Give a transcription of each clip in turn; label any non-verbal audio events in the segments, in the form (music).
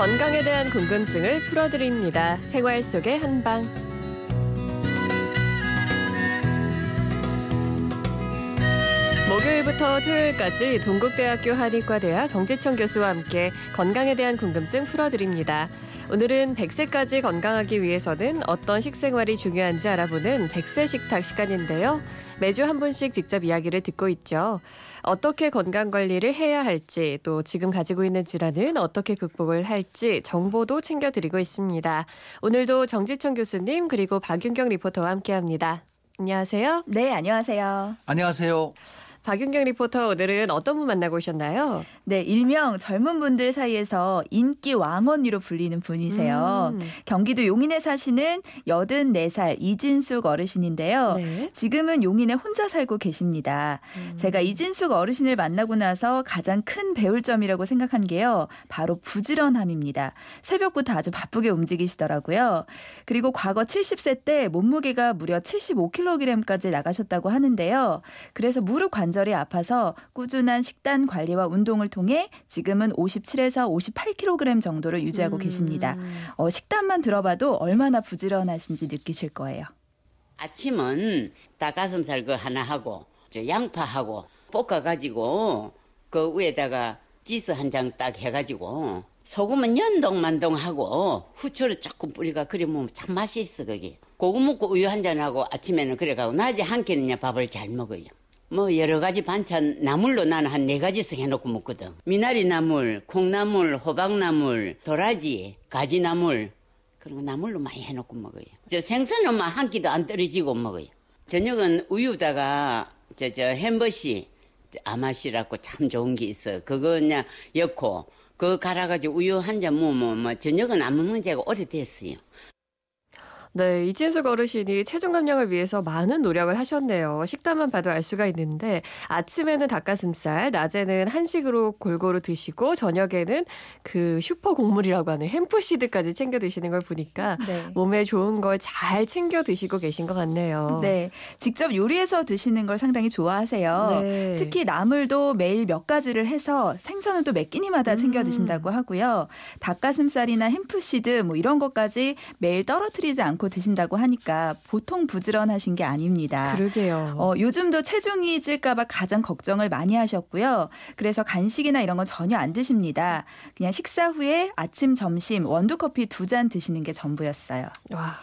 건강에 대한 궁금증을 풀어드립니다. 생활 속의 한방. 목요일부터 토요일까지 동국대학교 한의과대학 정지청 교수와 함께 건강에 대한 궁금증 풀어드립니다. 오늘은 100세까지 건강하기 위해서는 어떤 식생활이 중요한지 알아보는 100세 식탁 시간인데요. 매주 한 분씩 직접 이야기를 듣고 있죠. 어떻게 건강 관리를 해야 할지, 또 지금 가지고 있는 질환은 어떻게 극복을 할지 정보도 챙겨 드리고 있습니다. 오늘도 정지청 교수님 그리고 박윤경 리포터와 함께합니다. 안녕하세요. 네, 안녕하세요. 안녕하세요. 박윤경 리포터 오늘은 어떤 분 만나고 오셨나요? 네, 일명 젊은 분들 사이에서 인기 왕언니로 불리는 분이세요. 음. 경기도 용인에 사시는 84살 이진숙 어르신인데요. 네. 지금은 용인에 혼자 살고 계십니다. 음. 제가 이진숙 어르신을 만나고 나서 가장 큰 배울 점이라고 생각한 게요. 바로 부지런함입니다. 새벽부터 아주 바쁘게 움직이시더라고요. 그리고 과거 70세 때 몸무게가 무려 75kg까지 나가셨다고 하는데요. 그래서 무릎 관 관절이 아파서 꾸준한 식단 관리와 운동을 통해 지금은 57에서 58kg 정도를 유지하고 음. 계십니다. 어, 식단만 들어봐도 얼마나 부지런하신지 느끼실 거예요. 아침은 닭가슴살 그 하나 하고 양파하고 볶아가지고 그 위에다가 지스 한 장 딱 해가지고 소금은 연동만동하고 후추를 조금 뿌리가 그러면 참 맛있어 거기. 고구 먹고 우유 한 잔하고 아침에는 그래가고 낮에 한 끼는 밥을 잘 먹어요. 뭐 여러 가지 반찬 나물로 나는 한 네 가지씩 해놓고 먹거든. 미나리 나물, 콩나물, 호박나물, 도라지, 가지나물 그런 거 나물로 많이 해놓고 먹어요. 저 생선은 한 끼도 안 떨어지고 먹어요. 저녁은 우유다가 저 저 햄버시 아마시라고 참 좋은 게 있어. 그거 그냥 엮고 그거 갈아가지고 우유 한 잔 먹으면 뭐, 뭐 저녁은 안 먹는 지가 오래됐어요. 네, 이진숙 어르신이 체중 감량을 위해서 많은 노력을 하셨네요. 식단만 봐도 알 수가 있는데 아침에는 닭가슴살, 낮에는 한식으로 골고루 드시고 저녁에는 그 슈퍼 곡물이라고 하는 햄프시드까지 챙겨 드시는 걸 보니까 네. 몸에 좋은 걸 잘 챙겨 드시고 계신 것 같네요. 네, 직접 요리해서 드시는 걸 상당히 좋아하세요. 네. 특히 나물도 매일 몇 가지를 해서 생선을 또몇 끼니마다 챙겨 음. 드신다고 하고요. 닭가슴살이나 햄프시드 뭐 이런 것까지 매일 떨어뜨리지 않고 않고 드신다고 하니까 보통 부지런하신 게 아닙니다. 그러게요. 어, 요즘도 체중이 찔까봐 가장 걱정을 많이 하셨고요. 그래서 간식이나 이런 건 전혀 안 드십니다. 그냥 식사 후에 아침, 점심 원두 커피 두 잔 드시는 게 전부였어요. 와,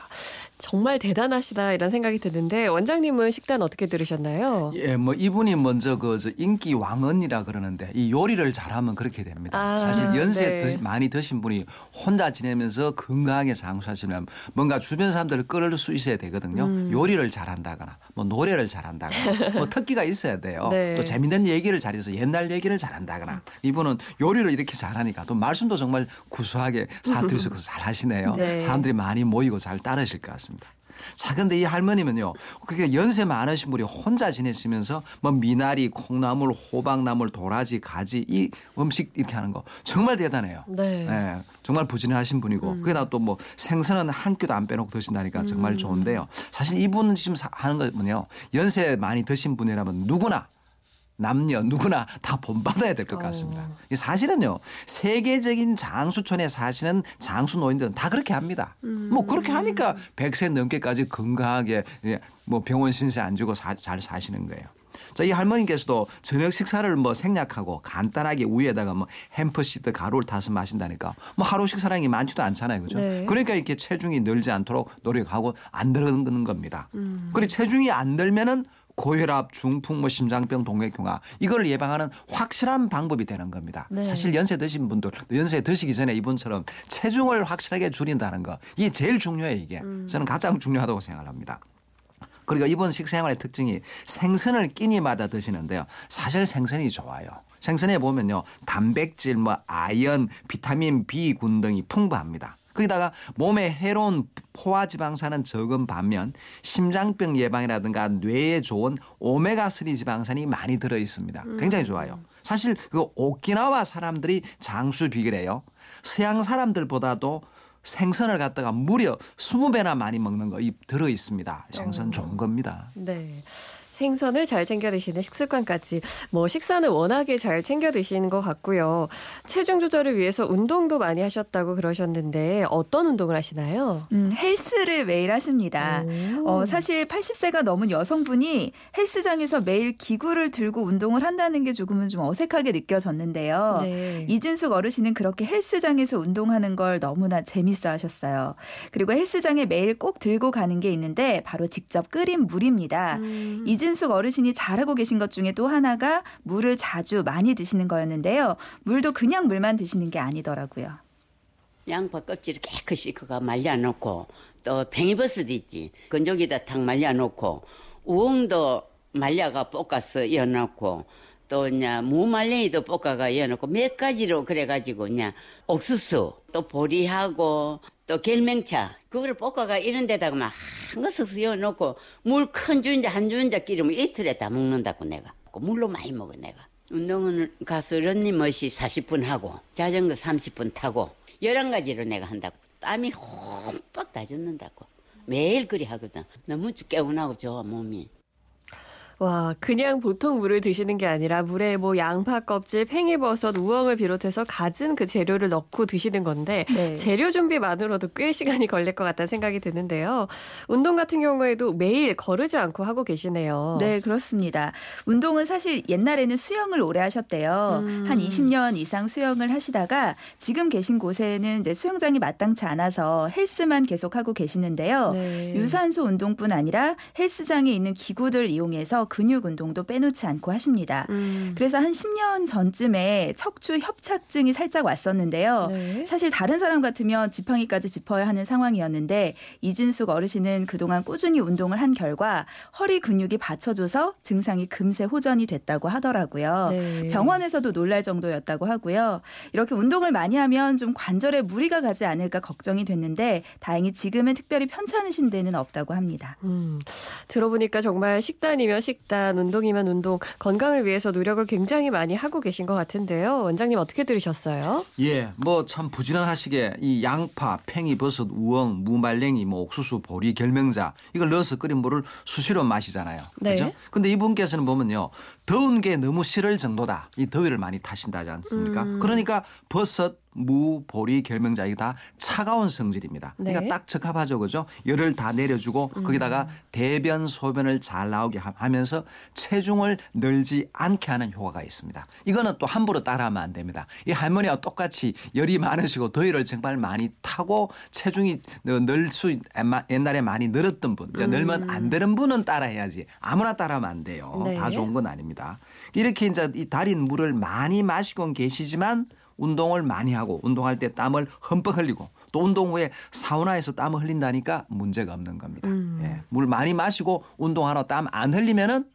정말 대단하시다 이런 생각이 드는데 원장님은 식단 어떻게 들으셨나요? 예, 뭐 이분이 먼저 그 인기 왕언이라 그러는데 이 요리를 잘하면 그렇게 됩니다. 아, 사실 연세 네. 드시, 많이 드신 분이 혼자 지내면서 건강하게 장수하시면 뭔가 주변 사람들을 끌을 수 있어야 되거든요. 음. 요리를 잘한다거나 뭐 노래를 잘한다거나 뭐 (laughs) 특기가 있어야 돼요. 네. 또 재밌는 얘기를 잘해서 옛날 얘기를 잘한다거나 이분은 요리를 이렇게 잘하니까 또 말씀도 정말 구수하게 사투리 섞어서 (laughs) 잘하시네요. 네. 사람들이 많이 모이고 잘 따르실 것 같습니다. 같습니다. 자, 근데 이 할머니면요. 그렇게 연세 많으신 분이 혼자 지내시면서 뭐 미나리, 콩나물, 호박나물, 도라지, 가지 이 음식 이렇게 하는 거 정말 대단해요. 네. 네 정말 부지런하신 분이고 음. 거기다 또 뭐 생선은 한 끼도 안 빼놓고 드신다니까 정말 음. 좋은데요. 사실 이분은 지금 하는 거는요. 연세 많이 드신 분이라면 누구나 남녀 누구나 다 본받아야 될 것 같습니다. 어. 사실은요 세계적인 장수촌에 사시는 장수 노인들은 다 그렇게 합니다. 음. 뭐 그렇게 하니까 100세 넘게까지 건강하게 예, 뭐 병원 신세 안 주고 사, 잘 사시는 거예요. 자, 이 할머니께서도 저녁 식사를 뭐 생략하고 간단하게 우유에다가 뭐 햄퍼시드 가루를 타서 마신다니까 뭐 하루 식사량이 많지도 않잖아요. 그죠? 네. 그러니까 이렇게 체중이 늘지 않도록 노력하고 안 늘는 겁니다. 음. 그리고 체중이 안 늘면은 고혈압, 중풍, 뭐 심장병, 동맥경화 이걸 예방하는 확실한 방법이 되는 겁니다. 네. 사실 연세 드신 분들 연세 드시기 전에 이분처럼 체중을 확실하게 줄인다는 거 이게 제일 중요해요 이게 음. 저는 가장 중요하다고 생각합니다. 그리고 이번 식생활의 특징이 생선을 끼니마다 드시는데요. 사실 생선이 좋아요. 생선에 보면요. 단백질, 뭐 아연, 비타민 B군 등이 풍부합니다. 거기다가 몸에 해로운 포화지방산은 적은 반면 심장병 예방이라든가 뇌에 좋은 오메가3 지방산이 많이 들어 있습니다. 굉장히 음. 좋아요. 사실 그 오키나와 사람들이 장수 비결이에요. 서양 사람들보다도 생선을 갖다가 무려 20배나 많이 먹는 거 들어 있습니다. 생선 좋은 겁니다. 네. 생선을 잘 챙겨 드시는 식습관까지 뭐 식사는 워낙에 잘 챙겨 드시는 것 같고요. 체중 조절을 위해서 운동도 많이 하셨다고 그러셨는데 어떤 운동을 하시나요? 음, 헬스를 매일 하십니다. 어, 사실 80세가 넘은 여성분이 헬스장에서 매일 기구를 들고 운동을 한다는 게 조금은 좀 어색하게 느껴졌는데요. 네. 이진숙 어르신은 그렇게 헬스장에서 운동하는 걸 너무나 재밌어 하셨어요. 그리고 헬스장에 매일 꼭 들고 가는 게 있는데 바로 직접 끓인 물입니다. 음. 이진 숙 어르신이 잘하고 계신 것 중에 또 하나가 물을 자주 많이 드시는 거였는데요. 물도 그냥 물만 드시는 게 아니더라고요. 양파 껍질을 깨끗이 그거 말려놓고 또 팽이버섯도 있지. 건조기다 탁 말려놓고 우엉도 말려가 볶아서 이어놓고 또 이제 무말랭이도 볶아가 이어놓고 몇 가지로 그래가지고 그냥 옥수수 또 보리하고 또 결맹차 그거를 볶아가 이런 데다가 막 한거 쓱 이어놓고 물 큰 주인자 한 주인자 끼리면 이틀에 다 먹는다고 내가. 물로 많이 먹어 내가. 운동은 가서 런닝머시 40분 하고 자전거 30분 타고 11가지로 내가 한다고. 땀이 홈빡 다 젖는다고. 매일 그리 하거든. 너무 깨운하고 좋아 몸이 와, 그냥 보통 물을 드시는 게 아니라 물에 뭐 양파 껍질, 팽이버섯, 우엉을 비롯해서 갖은 그 재료를 넣고 드시는 건데 네. 재료 준비만으로도 꽤 시간이 걸릴 것 같다는 생각이 드는데요. 운동 같은 경우에도 매일 거르지 않고 하고 계시네요. 네, 그렇습니다. 운동은 사실 옛날에는 수영을 오래 하셨대요. 음. 한 20년 이상 수영을 하시다가 지금 계신 곳에는 이제 수영장이 마땅치 않아서 헬스만 계속 하고 계시는데요. 네. 유산소 운동뿐 아니라 헬스장에 있는 기구들 이용해서 근육 운동도 빼놓지 않고 하십니다. 음. 그래서 한 10년 전쯤에 척추 협착증이 살짝 왔었는데요. 네. 사실 다른 사람 같으면 지팡이까지 짚어야 하는 상황이었는데 이진숙 어르신은 그동안 꾸준히 운동을 한 결과 허리 근육이 받쳐줘서 증상이 금세 호전이 됐다고 하더라고요. 네. 병원에서도 놀랄 정도였다고 하고요. 이렇게 운동을 많이 하면 좀 관절에 무리가 가지 않을까 걱정이 됐는데 다행히 지금은 특별히 편찮으신 데는 없다고 합니다. 음, 들어보니까 정말 식단이면 식 식단, 운동이면 운동, 건강을 위해서 노력을 굉장히 많이 하고 계신 것 같은데요. 원장님 어떻게 들으셨어요? 예, 뭐 참 부지런하시게 이 양파, 팽이버섯, 우엉, 무말랭이, 뭐 옥수수, 보리, 결명자 이걸 넣어서 끓인 물을 수시로 마시잖아요. 네. 그죠? 근데 이분께서는 보면요. 더운 게 너무 싫을 정도다. 이 더위를 많이 타신다지 않습니까? 음. 그러니까 버섯, 무, 보리, 결명자 이게 다 차가운 성질입니다. 네. 그러니까 딱 적합하죠, 그죠? 열을 다 내려주고 음. 거기다가 대변, 소변을 잘 나오게 하면서 체중을 늘지 않게 하는 효과가 있습니다. 이거는 또 함부로 따라하면 안 됩니다. 이 할머니와 똑같이 열이 많으시고 더위를 정말 많이 타고 체중이 늘 수 옛날에 많이 늘었던 분, 음. 늘면 안 되는 분은 따라해야지 아무나 따라하면 안 돼요. 네. 다 좋은 건 아닙니다. 이렇게 이제 이 달인 물을 많이 마시고 계시지만 운동을 많이 하고 운동할 때 땀을 흠뻑 흘리고 또 운동 후에 사우나에서 땀을 흘린다니까 문제가 없는 겁니다. 음. 예. 물 많이 마시고 운동하러 땀 안 흘리면은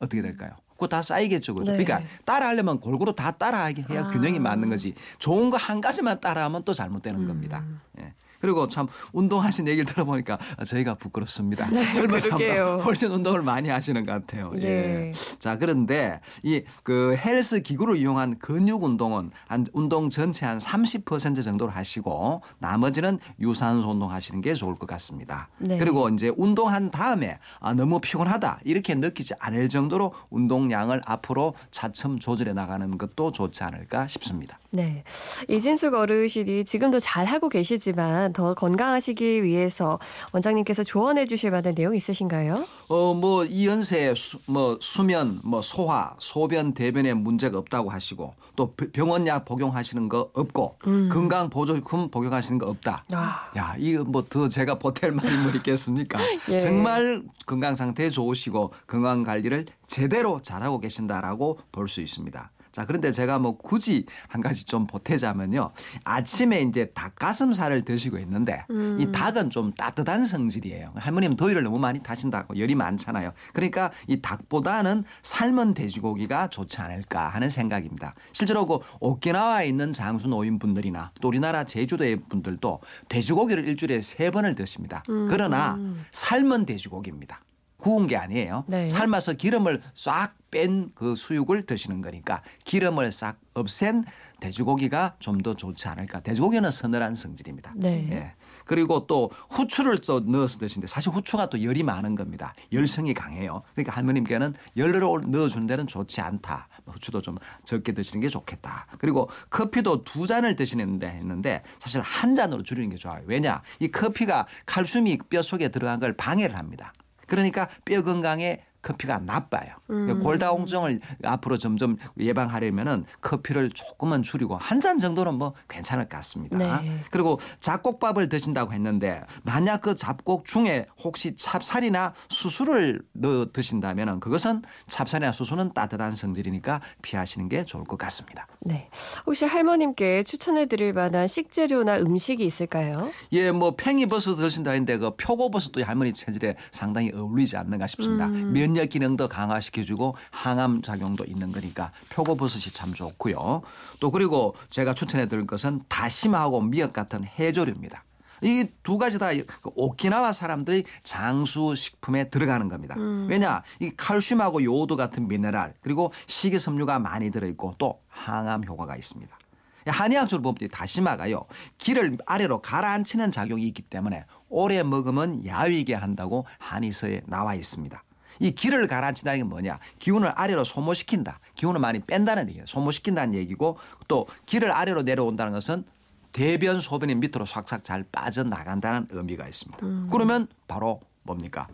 어떻게 될까요? 그거 다 쌓이겠죠. 그죠? 네. 그러니까 따라 하려면 골고루 다 따라하게 해야 아. 균형이 맞는 거지. 좋은 거 한 가지만 따라하면 또 잘못되는 음. 겁니다. 예. 그리고 참 운동하신 얘기를 들어보니까 저희가 부끄럽습니다. 네, (laughs) 사람 훨씬 운동을 많이 하시는 것 같아요. 네. 예. 자 그런데 이 그 헬스 기구를 이용한 근육 운동은 한 운동 전체 한 30% 정도를 하시고 나머지는 유산소 운동 하시는 게 좋을 것 같습니다. 네. 그리고 이제 운동한 다음에 아, 너무 피곤하다 이렇게 느끼지 않을 정도로 운동량을 앞으로 차츰 조절해 나가는 것도 좋지 않을까 싶습니다. 네. 이진숙 어르신이 지금도 잘 하고 계시지만 더 건강하시기 위해서 원장님께서 조언해 주실 만한 내용 있으신가요? 어, 뭐, 이 연세에 수, 뭐, 수면, 뭐, 소화, 소변, 대변에 문제가 없다고 하시고 또 병원 약 복용하시는 거 없고 음. 건강 보조금 복용하시는 거 없다. 아. 야, 이거 뭐 더 제가 보탤 말이 뭐 있겠습니까? (laughs) 예. 정말 건강 상태 좋으시고 건강 관리를 제대로 잘하고 계신다라고 볼 수 있습니다. 자, 그런데 제가 뭐 굳이 한 가지 좀 보태자면요. 아침에 이제 닭가슴살을 드시고 있는데 음. 이 닭은 좀 따뜻한 성질이에요. 할머님 더위를 너무 많이 타신다고 열이 많잖아요. 그러니까 이 닭보다는 삶은 돼지고기가 좋지 않을까 하는 생각입니다. 실제로 그 오키나와에 있는 장수 노인분들이나 또 우리나라 제주도의 분들도 돼지고기를 일주일에 세 번을 드십니다. 음. 그러나 삶은 돼지고기입니다. 구운 게 아니에요. 네. 삶아서 기름을 싹 뺀 그 수육을 드시는 거니까 기름을 싹 없앤 돼지고기가 좀 더 좋지 않을까. 돼지고기는 서늘한 성질입니다. 네. 예. 그리고 또 후추를 또 넣어서 드시는데 사실 후추가 또 열이 많은 겁니다. 열성이 강해요. 그러니까 할머님께는 열을 넣어주는 데는 좋지 않다. 후추도 좀 적게 드시는 게 좋겠다. 그리고 커피도 두 잔을 드시는데 했는데 사실 한 잔으로 줄이는 게 좋아요. 왜냐? 이 커피가 칼슘이 뼈 속에 들어간 걸 방해를 합니다. 그러니까 뼈 건강에 커피가 나빠요. 음. 골다공증을 앞으로 점점 예방하려면은 커피를 조금만 줄이고 한 잔 정도는 뭐 괜찮을 것 같습니다. 네. 그리고 잡곡밥을 드신다고 했는데 만약 그 잡곡 중에 혹시 찹쌀이나 수수를 넣어 드신다면은 그것은 찹쌀이나 수수는 따뜻한 성질이니까 피하시는 게 좋을 것 같습니다. 네. 혹시 할머님께 추천해 드릴 만한 식재료나 음식이 있을까요? 예, 뭐 팽이버섯 드신다 했는데 그 표고버섯도 할머니 체질에 상당히 어울리지 않는가 싶습니다. 음. 면역 기능도 강화시켜주고 항암 작용도 있는 거니까 표고버섯이 참 좋고요. 또 그리고 제가 추천해 드릴 것은 다시마하고 미역 같은 해조류입니다. 이 두 가지 다그 오키나와 사람들이 장수 식품에 들어가는 겁니다. 음. 왜냐? 이 칼슘하고 요오드 같은 미네랄 그리고 식이섬유가 많이 들어있고 또 항암 효과가 있습니다. 한의학적으로 보면 다시마가요 기를 아래로 가라앉히는 작용이 있기 때문에 오래 먹으면 야위게 한다고 한의서에 나와 있습니다. 이 기를 가라앉힌다는 게 뭐냐? 기운을 아래로 소모시킨다. 기운을 많이 뺀다는 얘기예요. 소모시킨다는 얘기고 또 기를 아래로 내려온다는 것은 대변 소변이 밑으로 싹싹 잘 빠져나간다는 의미가 있습니다. 음. 그러면 바로 뭡니까?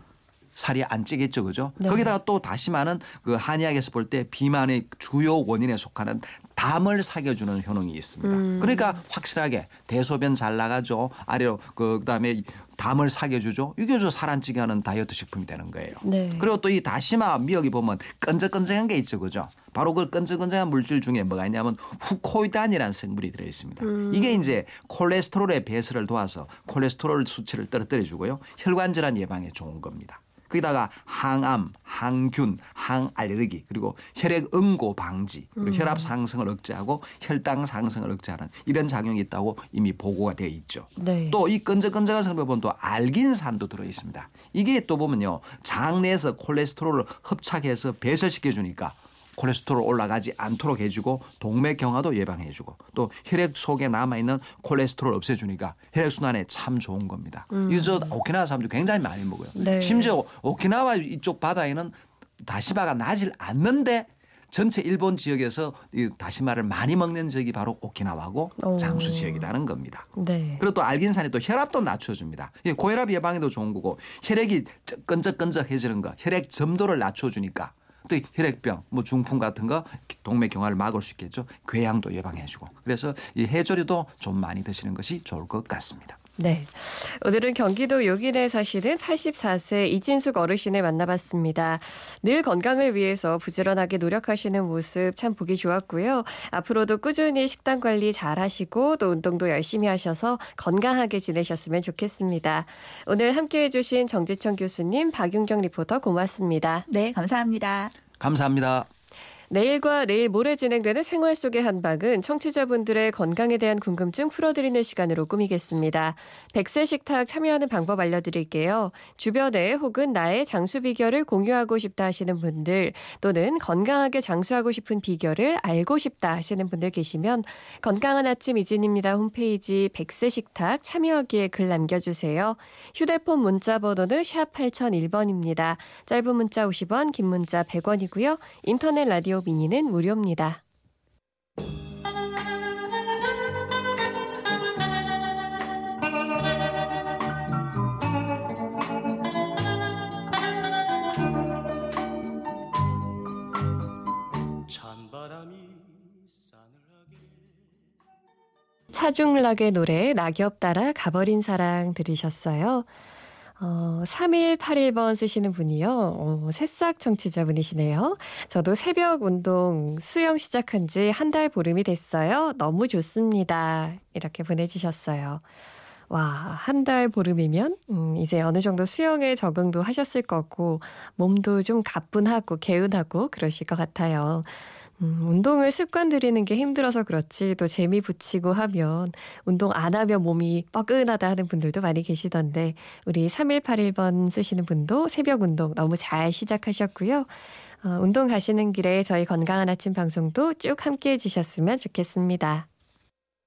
살이 안 찌겠죠, 그죠? 네. 거기다가 또 다시마는 그 한의학에서 볼 때 비만의 주요 원인에 속하는 담을 사겨주는 효능이 있습니다. 음. 그러니까 확실하게 대소변 잘 나가죠. 아래로 그 그다음에 담을 사겨주죠. 이게 저 살 안 찌게 하는 다이어트 식품이 되는 거예요. 네. 그리고 또 이 다시마 미역이 보면 끈적끈적한 게 있죠, 그죠? 바로 그 끈적끈적한 물질 중에 뭐가 있냐면 후코이단이라는 성분이 들어 있습니다. 음. 이게 이제 콜레스테롤의 배설을 도와서 콜레스테롤 수치를 떨어뜨려 주고요. 혈관 질환 예방에 좋은 겁니다. 거기다가 항암, 항균, 항알레르기 그리고 혈액 응고 방지 그리고 음. 혈압 상승을 억제하고 혈당 상승을 억제하는 이런 작용이 있다고 이미 보고가 되어 있죠. 네. 또이 끈적끈적한 성분 보면 또 알긴산도 들어 있습니다. 이게 또 보면요 장내에서 콜레스테롤을 흡착해서 배설시켜 주니까 콜레스테롤 올라가지 않도록 해주고 동맥경화도 예방해주고 또 혈액 속에 남아있는 콜레스테롤 없애주니까 혈액순환에 참 좋은 겁니다. 음. 이저 오키나와 사람들 굉장히 많이 먹어요. 네. 심지어 오키나와 이쪽 바다에는 다시마가 나질 않는데 전체 일본 지역에서 이 다시마를 많이 먹는 지역이 바로 오키나와고 오. 장수 지역이라는 겁니다. 네. 그리고 또 알긴산이 또 혈압도 낮춰줍니다. 고혈압 예방에도 좋은 거고 혈액이 끈적끈적해지는 거, 혈액 점도를 낮춰주니까 또 혈액병, 뭐 중풍 같은 거 동맥 경화를 막을 수 있겠죠. 궤양도 예방해주고 그래서 이 해조류도 좀 많이 드시는 것이 좋을 것 같습니다. 네. 오늘은 경기도 용인에 사시는 84세 이진숙 어르신을 만나봤습니다. 늘 건강을 위해서 부지런하게 노력하시는 모습 참 보기 좋았고요. 앞으로도 꾸준히 식단 관리 잘 하시고 또 운동도 열심히 하셔서 건강하게 지내셨으면 좋겠습니다. 오늘 함께 해주신 정지청 교수님, 박윤경 리포터 고맙습니다. 네, 감사합니다. 감사합니다. 내일과 내일 모레 진행되는 생활 속의 한방은 청취자분들의 건강에 대한 궁금증 풀어드리는 시간으로 꾸미겠습니다. 백세 식탁 참여하는 방법 알려드릴게요. 주변에 혹은 나의 장수 비결을 공유하고 싶다 하시는 분들 또는 건강하게 장수하고 싶은 비결을 알고 싶다 하시는 분들 계시면 건강한 아침 이진입니다. 홈페이지 백세 식탁 참여하기에 글 남겨주세요. 휴대폰 문자 번호는 샵 8001번입니다. 짧은 문자 50원, 긴 문자 100원이고요. 인터넷 라디오 미니는 무료입니다. 차중락의 노래 낙엽 따라 가버린 사랑 들으셨어요. 어, 3181번 쓰시는 분이요. 어, 새싹 청취자분이시네요. 저도 새벽 운동 수영 시작한 지 한 달 보름이 됐어요. 너무 좋습니다. 이렇게 보내주셨어요. 와, 한 달 보름이면, 음, 이제 어느 정도 수영에 적응도 하셨을 거고, 몸도 좀 가뿐하고 개운하고 그러실 것 같아요. 음, 운동을 습관 들이는 게 힘들어서 그렇지 또 재미 붙이고 하면 운동 안 하면 몸이 뻐근하다 하는 분들도 많이 계시던데 우리 3181번 쓰시는 분도 새벽 운동 너무 잘 시작하셨고요. 어, 운동 가시는 길에 저희 건강한 아침 방송도 쭉 함께 해주셨으면 좋겠습니다.